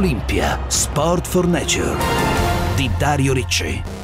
Olimpia Sport for Nature di Dario Ricci.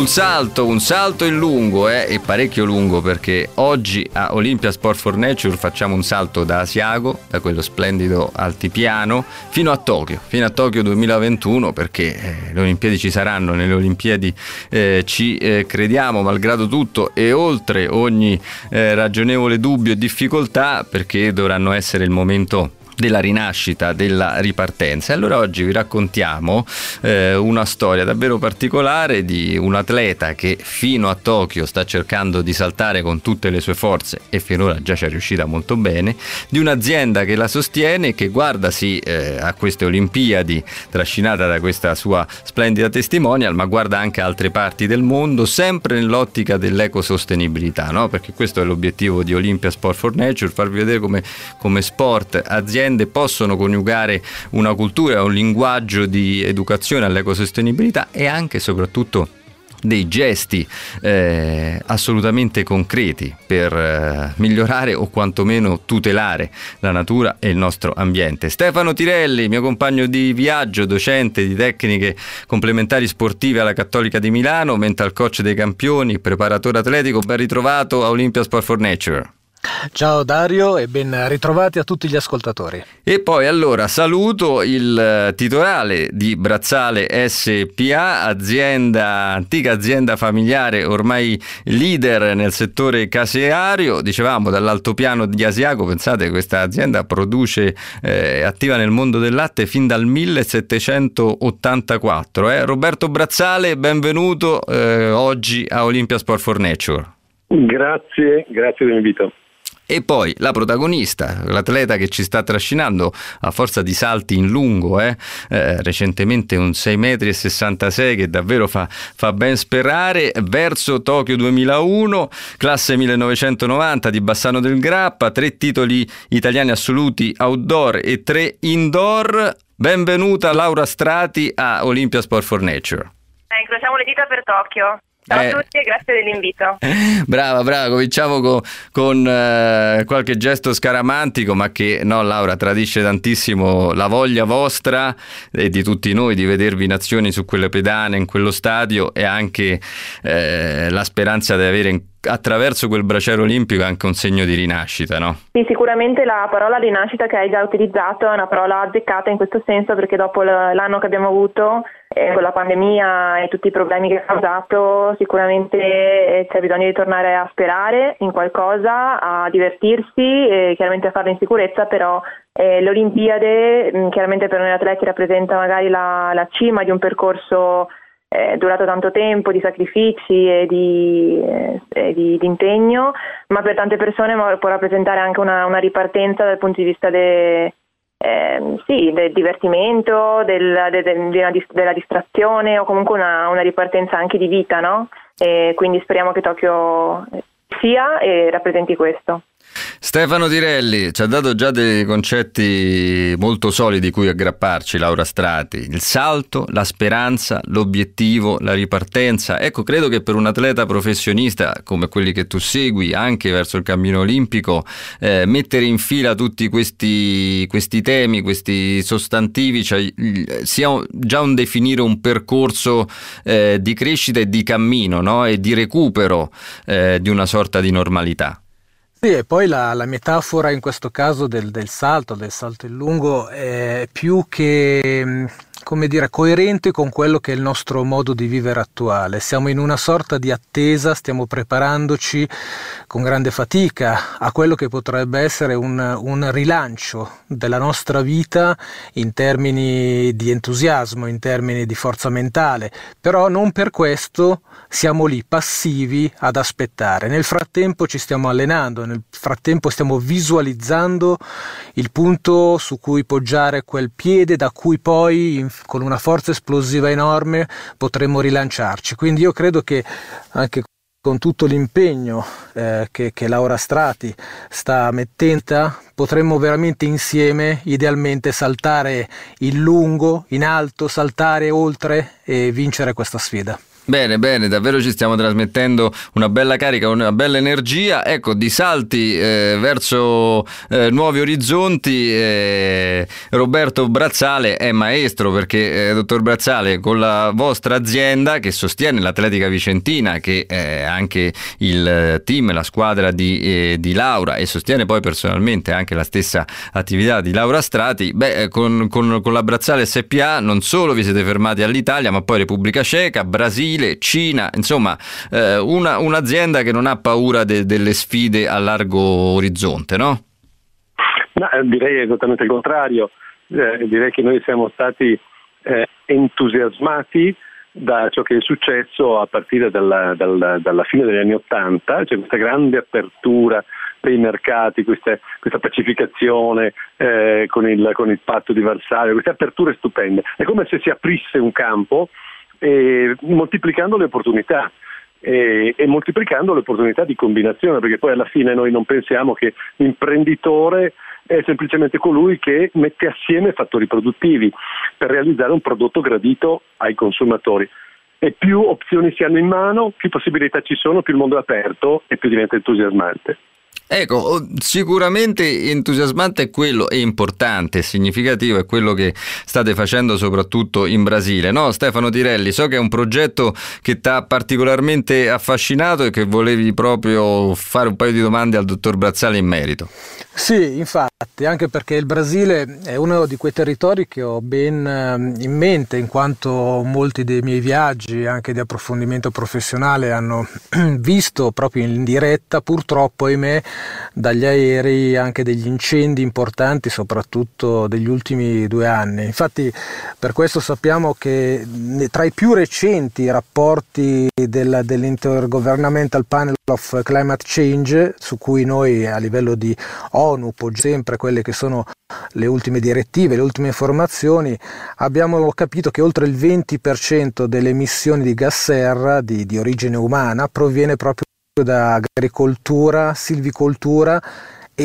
Un salto, un salto in lungo eh, e parecchio lungo perché oggi a Olympia Sport for Nature facciamo un salto da Asiago, da quello splendido altipiano, fino a Tokyo, fino a Tokyo 2021 perché eh, le Olimpiadi ci saranno, nelle Olimpiadi eh, ci eh, crediamo malgrado tutto e oltre ogni eh, ragionevole dubbio e difficoltà perché dovranno essere il momento della rinascita, della ripartenza. E allora oggi vi raccontiamo eh, una storia davvero particolare di un atleta che fino a Tokyo sta cercando di saltare con tutte le sue forze e finora già ci è riuscita molto bene, di un'azienda che la sostiene che guarda sì eh, a queste Olimpiadi trascinata da questa sua splendida testimonial, ma guarda anche altre parti del mondo, sempre nell'ottica dell'ecosostenibilità, no? perché questo è l'obiettivo di Olympia Sport for Nature, farvi vedere come, come sport, azienda aziende possono coniugare una cultura un linguaggio di educazione all'ecosostenibilità e anche e soprattutto dei gesti eh, assolutamente concreti per eh, migliorare o quantomeno tutelare la natura e il nostro ambiente. Stefano Tirelli, mio compagno di viaggio, docente di tecniche complementari sportive alla Cattolica di Milano, mental coach dei campioni, preparatore atletico, ben ritrovato a Olympia Sport for Nature. Ciao Dario e ben ritrovati a tutti gli ascoltatori. E poi allora saluto il eh, titolare di Brazzale SPA, azienda, antica azienda familiare ormai leader nel settore caseario, dicevamo dall'altopiano di Asiago, pensate questa azienda produce, eh, attiva nel mondo del latte fin dal 1784. Eh? Roberto Brazzale, benvenuto eh, oggi a Olympia Sport for Nature. Grazie, grazie dell'invito. E poi la protagonista, l'atleta che ci sta trascinando a forza di salti in lungo, eh? Eh, recentemente un 6,66 m che davvero fa, fa, ben sperare, verso Tokyo 2001, classe 1990 di Bassano del Grappa, tre titoli italiani assoluti outdoor e tre indoor. Benvenuta Laura Strati a Olympia Sport for Nature. Eh, incrociamo le dita per Tokyo. Ciao eh, a tutti e grazie dell'invito. Brava, brava, cominciamo con, con eh, qualche gesto scaramantico, ma che no, Laura, tradisce tantissimo la voglia vostra e di tutti noi di vedervi in azione su quelle pedane, in quello stadio e anche eh, la speranza di avere in attraverso quel braciere olimpico anche un segno di rinascita, no? Sì, sicuramente la parola rinascita che hai già utilizzato è una parola azzeccata in questo senso perché dopo l'anno che abbiamo avuto eh, con la pandemia e tutti i problemi che ha causato sicuramente eh, c'è bisogno di tornare a sperare in qualcosa, a divertirsi e chiaramente a farlo in sicurezza, però eh, l'Olimpiade mh, chiaramente per noi atleti rappresenta magari la, la cima di un percorso è durato tanto tempo di sacrifici e di, eh, di, di, impegno, ma per tante persone può rappresentare anche una, una ripartenza dal punto di vista de, eh, sì, del divertimento, del, de, de, della distrazione o comunque una, una ripartenza anche di vita, no? E quindi speriamo che Tokyo sia e rappresenti questo. Stefano Tirelli ci ha dato già dei concetti molto solidi cui aggrapparci, Laura Strati. Il salto, la speranza, l'obiettivo, la ripartenza. Ecco, credo che per un atleta professionista come quelli che tu segui, anche verso il cammino olimpico, eh, mettere in fila tutti questi, questi temi, questi sostantivi, cioè, sia già un definire un percorso eh, di crescita e di cammino no? e di recupero eh, di una sorta di normalità. Sì, e poi la, la, metafora in questo caso del, del, salto, del salto in lungo, è più che come dire, coerente con quello che è il nostro modo di vivere attuale. Siamo in una sorta di attesa, stiamo preparandoci con grande fatica a quello che potrebbe essere un, un rilancio della nostra vita in termini di entusiasmo, in termini di forza mentale, però non per questo siamo lì passivi ad aspettare. Nel frattempo ci stiamo allenando, nel frattempo stiamo visualizzando il punto su cui poggiare quel piede da cui poi con una forza esplosiva enorme potremmo rilanciarci. Quindi io credo che anche con tutto l'impegno eh, che, che, Laura Strati sta mettendo, potremmo veramente insieme, idealmente, saltare in lungo, in alto, saltare oltre e vincere questa sfida. Bene, bene, davvero ci stiamo trasmettendo una bella carica, una bella energia. Ecco, di salti eh, verso eh, nuovi orizzonti. Eh, Roberto Brazzale è maestro perché, eh, dottor Brazzale, con la vostra azienda che sostiene l'Atletica Vicentina, che è anche il team, la squadra di, eh, di, Laura e sostiene poi personalmente anche la stessa attività di Laura Strati, beh, con, con, con la Brazzale SPA non solo vi siete fermati all'Italia, ma poi Repubblica Ceca, Brasile Brasile, Cina, insomma eh, una, un'azienda che non ha paura de, delle sfide a largo orizzonte, no? no eh, direi esattamente il contrario, eh, direi che noi siamo stati eh, entusiasmati da ciò che è successo a partire dalla, dalla, dalla fine degli anni Ottanta, cioè questa grande apertura dei mercati, queste, questa pacificazione eh, con, il, con, il, patto di Varsavia, queste aperture stupende. È come se si aprisse un campo eh, moltiplicando le opportunità. E, e, moltiplicando le opportunità di combinazione, perché poi alla fine noi non pensiamo che l'imprenditore è semplicemente colui che mette assieme fattori produttivi per realizzare un prodotto gradito ai consumatori. E più opzioni si hanno in mano, più possibilità ci sono, più il mondo è aperto e più diventa entusiasmante. Ecco, sicuramente entusiasmante è quello, è importante, significativo, è quello che state facendo soprattutto in Brasile, no? Stefano Tirelli, so che è un progetto che ti ha particolarmente affascinato e che volevi proprio fare un paio di domande al dottor Brazzale in merito. Sì, infatti, anche perché il Brasile è uno di quei territori che ho ben ehm, in mente, in quanto molti dei miei viaggi, anche di approfondimento professionale, hanno visto proprio in diretta, purtroppo, ahimè, dagli aerei anche degli incendi importanti, soprattutto degli ultimi due anni. Infatti, per questo sappiamo che tra i più recenti rapporti del, dell'Intergovernmental Panel of Climate Change, su cui noi a livello di ONU sempre quelle che sono le ultime direttive, le ultime informazioni, abbiamo capito che oltre il 20% delle emissioni di gas serra di, di origine umana proviene proprio da agricoltura, silvicoltura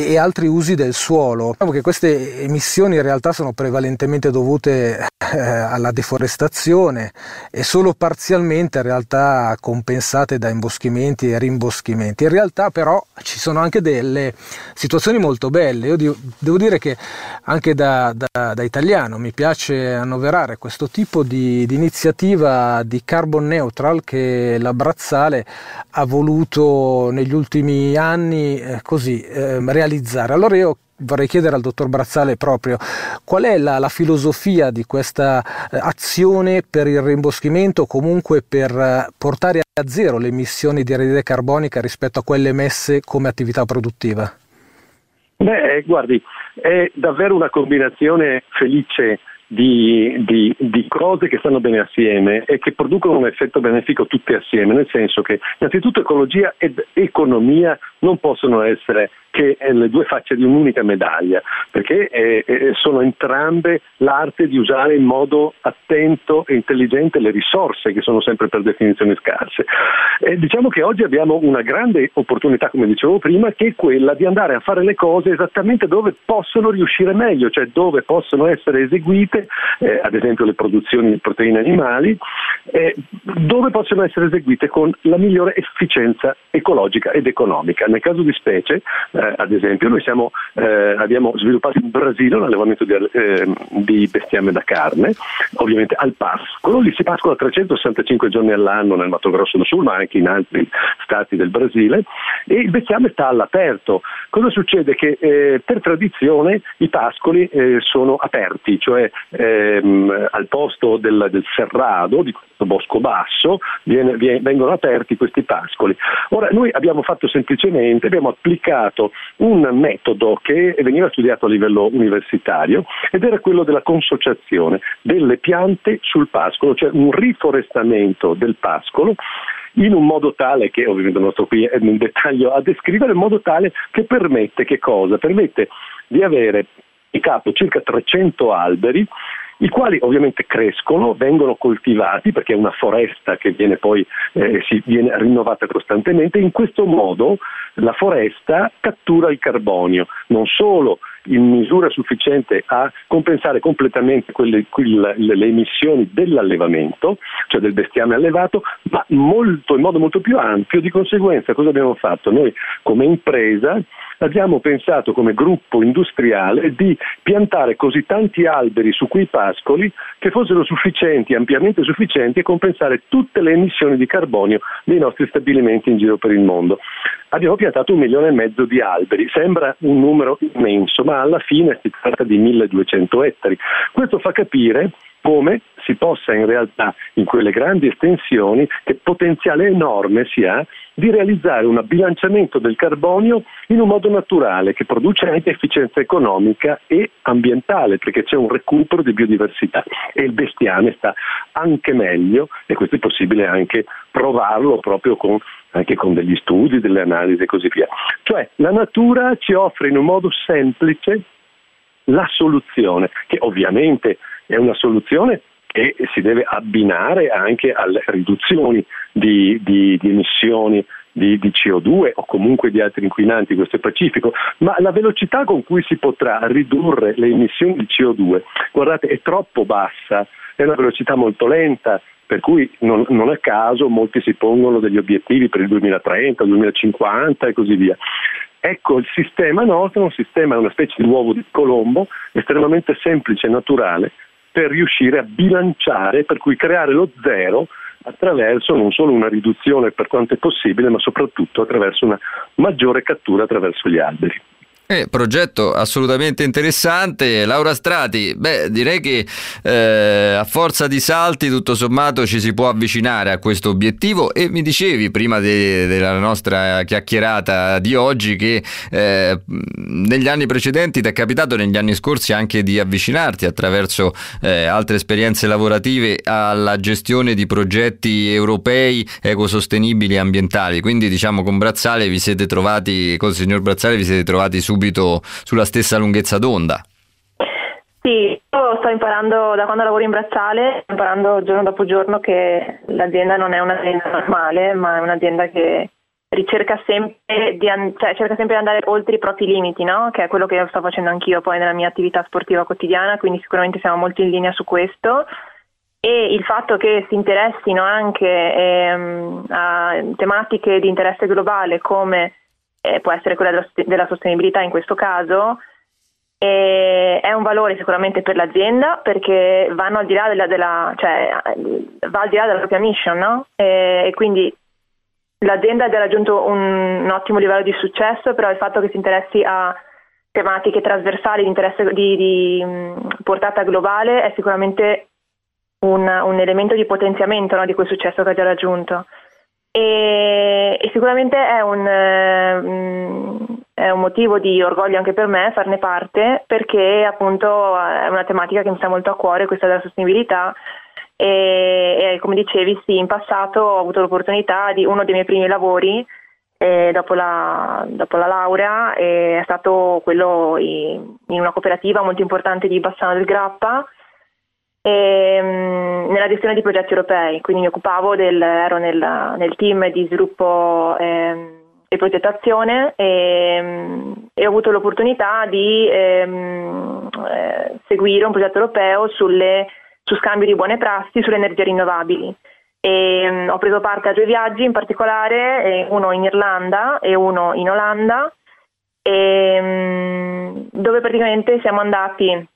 e, altri usi del suolo. Diciamo che queste emissioni in realtà sono prevalentemente dovute eh, alla deforestazione e solo parzialmente in realtà compensate da imboschimenti e rimboschimenti. In realtà però ci sono anche delle situazioni molto belle. Io devo dire che anche da, da, da italiano mi piace annoverare questo tipo di, di, iniziativa di carbon neutral che la Brazzale ha voluto negli ultimi anni eh, così eh, realizzare. Allora io vorrei chiedere al dottor Brazzale proprio qual è la, la filosofia di questa eh, azione per il rimboschimento, comunque per eh, portare a zero le emissioni di anidride carbonica rispetto a quelle emesse come attività produttiva? Beh, guardi, è davvero una combinazione felice di, di, di, cose che stanno bene assieme e che producono un effetto benefico tutte assieme, nel senso che innanzitutto ecologia ed economia non possono essere che le due facce di un'unica medaglia, perché eh, sono entrambe l'arte di usare in modo attento e intelligente le risorse che sono sempre per definizione scarse. E diciamo che oggi abbiamo una grande opportunità, come dicevo prima, che è quella di andare a fare le cose esattamente dove possono riuscire meglio, cioè dove possono essere eseguite, eh, ad esempio le produzioni di proteine animali, eh, dove possono essere eseguite con la migliore efficienza ecologica ed economica. Nel caso di specie, eh, eh, ad esempio, noi siamo, eh, abbiamo sviluppato in Brasile un allevamento di, eh, di, bestiame da carne, ovviamente al pascolo, lì si pascola 365 giorni all'anno nel Mato Grosso del Sul, ma anche in altri stati del Brasile, e il bestiame sta all'aperto. Cosa succede? Che eh, per tradizione i pascoli eh, sono aperti, cioè ehm, al posto del, del serrado, di questo bosco basso, viene, viene, vengono aperti questi pascoli. Ora, noi abbiamo fatto semplicemente, abbiamo applicato un metodo che veniva studiato a livello universitario ed era quello della consociazione delle piante sul pascolo, cioè un riforestamento del pascolo in un modo tale che, ovviamente non sto qui nel dettaglio a descrivere, in modo tale che permette che cosa? Permette di avere in capo circa 300 alberi i quali ovviamente crescono, vengono coltivati perché è una foresta che viene poi eh, si viene rinnovata costantemente. In questo modo la foresta cattura il carbonio, non solo in misura sufficiente a compensare completamente quelle, quelle, le emissioni dell'allevamento, cioè del bestiame allevato, ma molto, in modo molto più ampio. Di conseguenza cosa abbiamo fatto? Noi come impresa abbiamo pensato come gruppo industriale di piantare così tanti alberi su quei pascoli che fossero sufficienti, ampiamente sufficienti a compensare tutte le emissioni di carbonio dei nostri stabilimenti in giro per il mondo. Abbiamo piantato un milione e mezzo di alberi, sembra un numero immenso, ma alla fine si tratta di 1200 ettari. Questo fa capire come si possa in realtà in quelle grandi estensioni, che potenziale enorme si ha, di realizzare un bilanciamento del carbonio in un modo naturale che produce anche efficienza economica e ambientale perché c'è un recupero di biodiversità e il bestiame sta anche meglio e questo è possibile anche provarlo proprio con, anche con degli studi, delle analisi e così via. Cioè la natura ci offre in un modo semplice la soluzione che ovviamente è una soluzione che si deve abbinare anche alle riduzioni di, di, di emissioni di, di, CO2 o comunque di altri inquinanti, questo è pacifico, ma la velocità con cui si potrà ridurre le emissioni di CO2, guardate, è troppo bassa, è una velocità molto lenta, per cui non, non a caso molti si pongono degli obiettivi per il 2030, 2050 e così via. Ecco, il sistema nostro è un sistema, una specie di uovo di Colombo, estremamente semplice e naturale, per riuscire a bilanciare, per cui creare lo zero attraverso non solo una riduzione per quanto è possibile, ma soprattutto attraverso una maggiore cattura attraverso gli alberi. Eh, progetto assolutamente interessante. Laura Strati, beh, direi che eh, a forza di salti, tutto sommato, ci si può avvicinare a questo obiettivo. E mi dicevi prima de- della nostra chiacchierata di oggi che eh, negli anni precedenti ti è capitato negli anni scorsi anche di avvicinarti attraverso eh, altre esperienze lavorative alla gestione di progetti europei ecosostenibili e ambientali. Quindi, diciamo, con Brazzale vi siete trovati, con il signor Brazzale vi siete trovati su subito sulla stessa lunghezza d'onda. Sì, io sto imparando da quando lavoro in bracciale, sto imparando giorno dopo giorno che l'azienda non è un'azienda normale, ma è un'azienda che ricerca sempre di, cioè, cerca sempre di andare oltre i propri limiti, no? che è quello che sto facendo anch'io poi nella mia attività sportiva quotidiana, quindi sicuramente siamo molto in linea su questo e il fatto che si interessino anche ehm, a tematiche di interesse globale come eh, può essere quella della, della, sostenibilità in questo caso, e è un valore sicuramente per l'azienda perché vanno al di là della, della cioè, va al di là della propria mission, no? e, quindi l'azienda ha raggiunto un, un, ottimo livello di successo, però il fatto che si interessi a tematiche trasversali di, interesse, di, di portata globale è sicuramente un, un elemento di potenziamento no, di quel successo che ha già raggiunto e, e sicuramente è un, eh, è un, motivo di orgoglio anche per me farne parte perché appunto è una tematica che mi sta molto a cuore, questa della sostenibilità. E, e come dicevi sì, in passato ho avuto l'opportunità di uno dei miei primi lavori eh, dopo, la, dopo, la, laurea è stato quello in, in una cooperativa molto importante di Bassano del Grappa e, ehm, nella gestione di progetti europei, quindi mi occupavo del, ero nel, nel team di sviluppo eh, e progettazione e, e, ho avuto l'opportunità di ehm, eh, seguire un progetto europeo sulle, su scambio di buone prassi sulle energie rinnovabili. E, um, ho preso parte a due viaggi in particolare, eh, uno in Irlanda e uno in Olanda, dove praticamente siamo andati eh,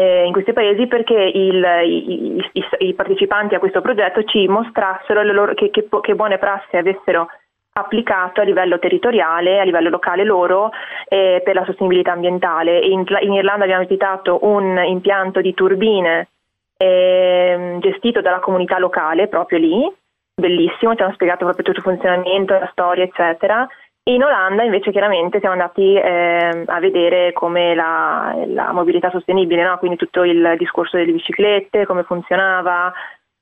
in questi paesi perché il, i, i, i, partecipanti a questo progetto ci mostrassero loro, che, che, che, buone prassi avessero applicato a livello territoriale, a livello locale loro eh, per la sostenibilità ambientale. In, in, Irlanda abbiamo visitato un impianto di turbine eh, gestito dalla comunità locale proprio lì, bellissimo, ci hanno spiegato proprio tutto il funzionamento, la storia eccetera in Olanda invece chiaramente siamo andati eh, a vedere come la, la mobilità sostenibile, no? quindi tutto il discorso delle biciclette, come funzionava,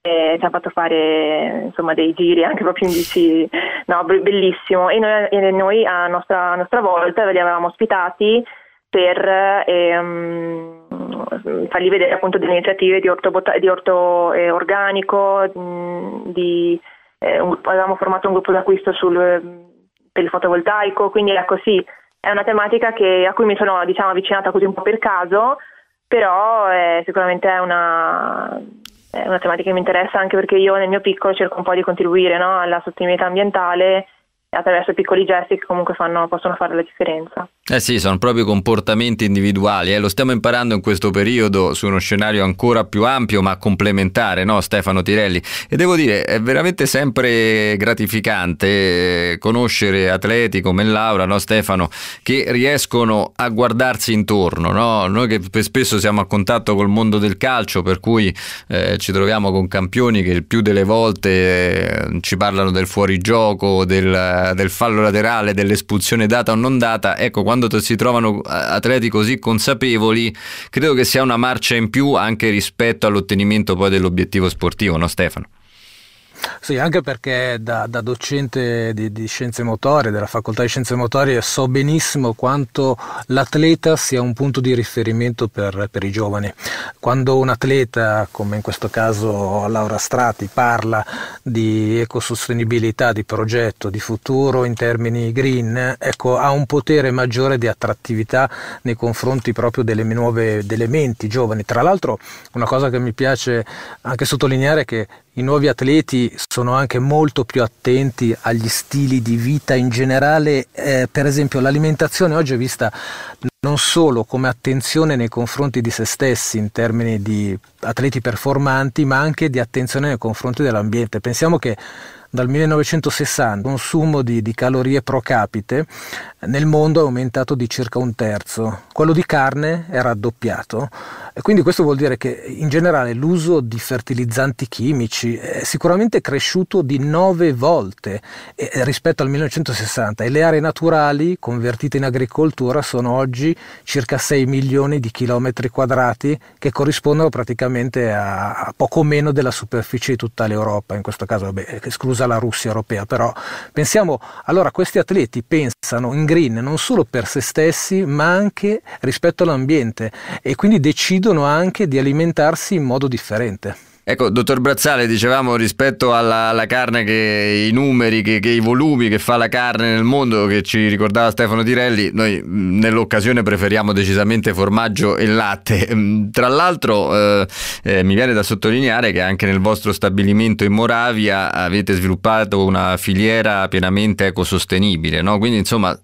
eh, ci hanno fatto fare insomma, dei giri anche proprio in bici, no, bellissimo. E noi, e noi a, nostra, a nostra volta li avevamo ospitati per ehm, fargli vedere appunto delle iniziative di orto, di orto eh, organico, di, eh, un, avevamo formato un gruppo d'acquisto sul, per il fotovoltaico, quindi ecco sì, è una tematica che, a cui mi sono diciamo, avvicinata così un po' per caso, però eh, sicuramente è una, è una tematica che mi interessa anche perché io nel mio piccolo cerco un po' di contribuire no, alla sostenibilità ambientale attraverso piccoli gesti che comunque fanno, possono fare la differenza. Eh sì, sono proprio comportamenti individuali, eh? lo stiamo imparando in questo periodo su uno scenario ancora più ampio ma complementare, no Stefano Tirelli? E devo dire, è veramente sempre gratificante eh, conoscere atleti come Laura, no Stefano, che riescono a guardarsi intorno, no? Noi che spesso siamo a contatto col mondo del calcio, per cui eh, ci troviamo con campioni che il più delle volte eh, ci parlano del fuorigioco, del, del fallo laterale, dell'espulsione data o non data, ecco quando si trovano atleti così consapevoli, credo che sia una marcia in più anche rispetto all'ottenimento poi dell'obiettivo sportivo, no Stefano? Sì, anche perché da, da docente di, di, scienze motorie, della facoltà di scienze motorie, so benissimo quanto l'atleta sia un punto di riferimento per, per, i giovani. Quando un atleta, come in questo caso Laura Strati, parla di ecosostenibilità, di progetto, di futuro in termini green, ecco, ha un potere maggiore di attrattività nei confronti proprio delle nuove delle menti giovani. Tra l'altro, una cosa che mi piace anche sottolineare è che i nuovi atleti sono anche molto più attenti agli stili di vita in generale, eh, per esempio l'alimentazione oggi è vista non solo come attenzione nei confronti di se stessi in termini di atleti performanti, ma anche di attenzione nei confronti dell'ambiente. Pensiamo che dal 1960 il consumo di, di, calorie pro capite nel mondo è aumentato di circa un terzo, quello di carne è raddoppiato. E quindi questo vuol dire che in generale l'uso di fertilizzanti chimici è sicuramente cresciuto di nove volte rispetto al 1960 e le aree naturali convertite in agricoltura sono oggi circa 6 milioni di chilometri quadrati che corrispondono praticamente a, a poco meno della superficie di tutta l'Europa, in questo caso vabbè, esclusa la Russia europea, però pensiamo allora questi atleti pensano in green non solo per se stessi ma anche rispetto all'ambiente e quindi decidono anche di alimentarsi in modo differente. Ecco, dottor Brazzale, dicevamo rispetto alla, alla carne, che i numeri, che, che, i volumi che fa la carne nel mondo, che ci ricordava Stefano Tirelli, noi nell'occasione preferiamo decisamente formaggio e latte. Tra l'altro eh, eh, mi viene da sottolineare che anche nel vostro stabilimento in Moravia avete sviluppato una filiera pienamente ecosostenibile, no? quindi insomma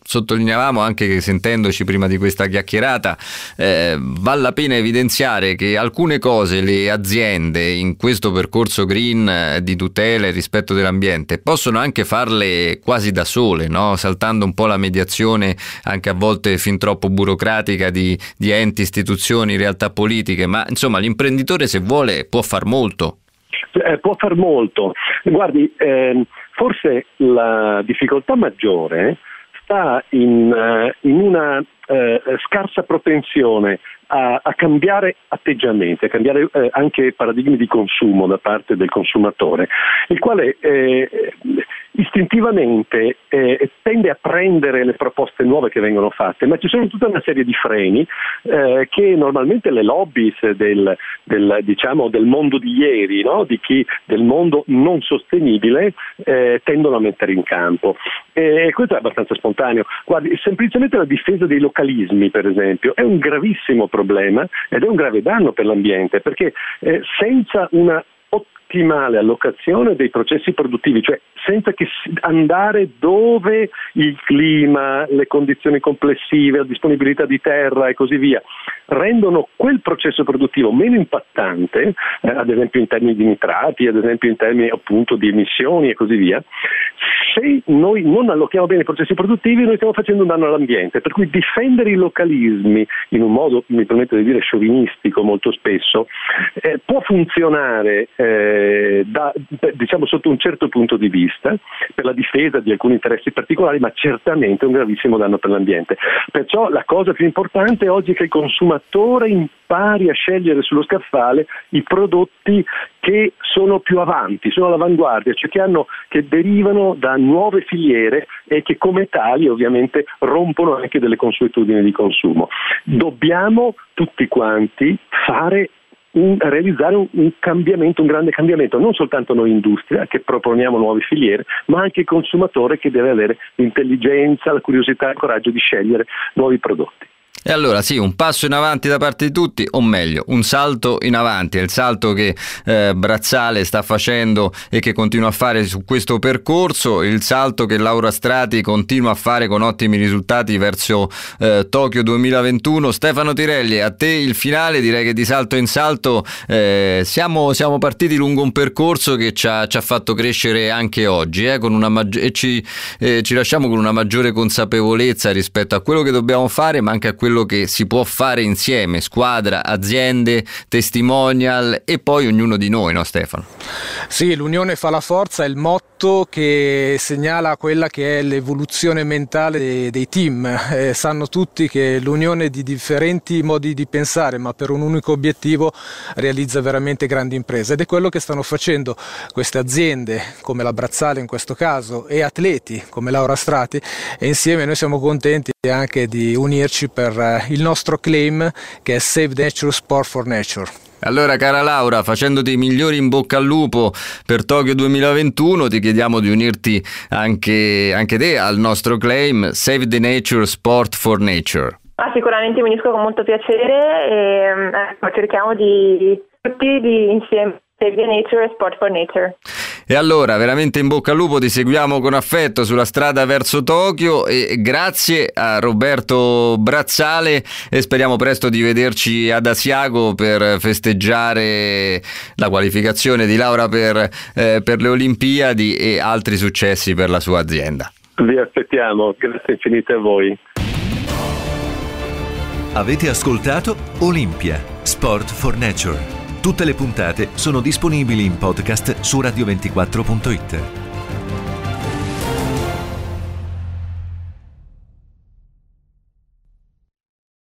sottolineavamo anche che sentendoci prima di questa chiacchierata eh, vale la pena evidenziare che alcune cose le aziende aziende in questo percorso green eh, di tutela e rispetto dell'ambiente possono anche farle quasi da sole, no? saltando un po' la mediazione anche a volte fin troppo burocratica di, di enti, istituzioni, realtà politiche, ma insomma l'imprenditore se vuole può far molto. Eh, può far molto. Guardi, eh, forse la difficoltà maggiore sta in, uh, in una uh, scarsa propensione a, a cambiare atteggiamenti, a cambiare eh, anche paradigmi di consumo da parte del consumatore, il quale eh, istintivamente eh, tende a prendere le proposte nuove che vengono fatte, ma ci sono tutta una serie di freni eh, che normalmente le lobby del, del, diciamo, del, mondo di ieri, no? di chi, del mondo non sostenibile, eh, tendono a mettere in campo. E questo è abbastanza spontaneo. Guardi, semplicemente la difesa dei localismi, per esempio, è un gravissimo problema ed è un grave danno per l'ambiente, perché eh, senza una ottimale allocazione dei processi produttivi, cioè senza andare dove il clima, le condizioni complessive, la disponibilità di terra e così via rendono quel processo produttivo meno impattante, eh, ad esempio in termini di nitrati, ad esempio in termini appunto di emissioni e così via, se noi non allochiamo bene i processi produttivi noi stiamo facendo un danno all'ambiente, per cui difendere i localismi in un modo, mi permetto di dire, sciovinistico molto spesso, eh, può funzionare eh, da, diciamo sotto un certo punto di vista per la difesa di alcuni interessi particolari, ma certamente un gravissimo danno per l'ambiente. Perciò la cosa più importante oggi è che il consumatore impari a scegliere sullo scaffale i prodotti che sono più avanti, sono all'avanguardia, cioè che, hanno, che derivano da nuove filiere e che come tali ovviamente rompono anche delle consuetudini di consumo. Dobbiamo tutti quanti fare un, realizzare un, un, cambiamento, un grande cambiamento, non soltanto noi industria che proponiamo nuove filiere, ma anche il consumatore che deve avere l'intelligenza, la curiosità e il coraggio di scegliere nuovi prodotti. E allora sì, un passo in avanti da parte di tutti, o meglio, un salto in avanti, è il salto che eh, Brazzale sta facendo e che continua a fare su questo percorso, il salto che Laura Strati continua a fare con ottimi risultati verso eh, Tokyo 2021. Stefano Tirelli, a te il finale, direi che di salto in salto eh, siamo, siamo, partiti lungo un percorso che ci ha, ci ha fatto crescere anche oggi eh, maggi- e ci, ci lasciamo con una maggiore consapevolezza rispetto a quello che dobbiamo fare, ma anche a quello quello che si può fare insieme, squadra, aziende, testimonial e poi ognuno di noi, no Stefano? Sì, l'unione fa la forza, è il motto che segnala quella che è l'evoluzione mentale dei, dei team. Eh, sanno tutti che l'unione di differenti modi di pensare, ma per un unico obiettivo, realizza veramente grandi imprese ed è quello che stanno facendo queste aziende, come la Brazzale in questo caso, e atleti come Laura Strati e insieme noi siamo contenti anche di unirci per eh, il nostro claim che è Save Nature Sport for Nature. Allora cara Laura, facendoti i migliori in bocca al lupo per Tokyo 2021, ti chiediamo di unirti anche, anche te al nostro claim Save the Nature Sport for Nature. Ah, sicuramente mi unisco con molto piacere e ecco, cerchiamo di tutti di insieme Save the Nature e Sport for Nature. E allora, veramente in bocca al lupo, ti seguiamo con affetto sulla strada verso Tokyo e grazie a Roberto Brazzale e speriamo presto di vederci ad Asiago per festeggiare la qualificazione di Laura per, eh, per le Olimpiadi e altri successi per la sua azienda. Vi aspettiamo, grazie infinite a voi. Avete ascoltato Olimpia, Sport for Nature. Tutte le puntate sono disponibili in podcast su radio24.it.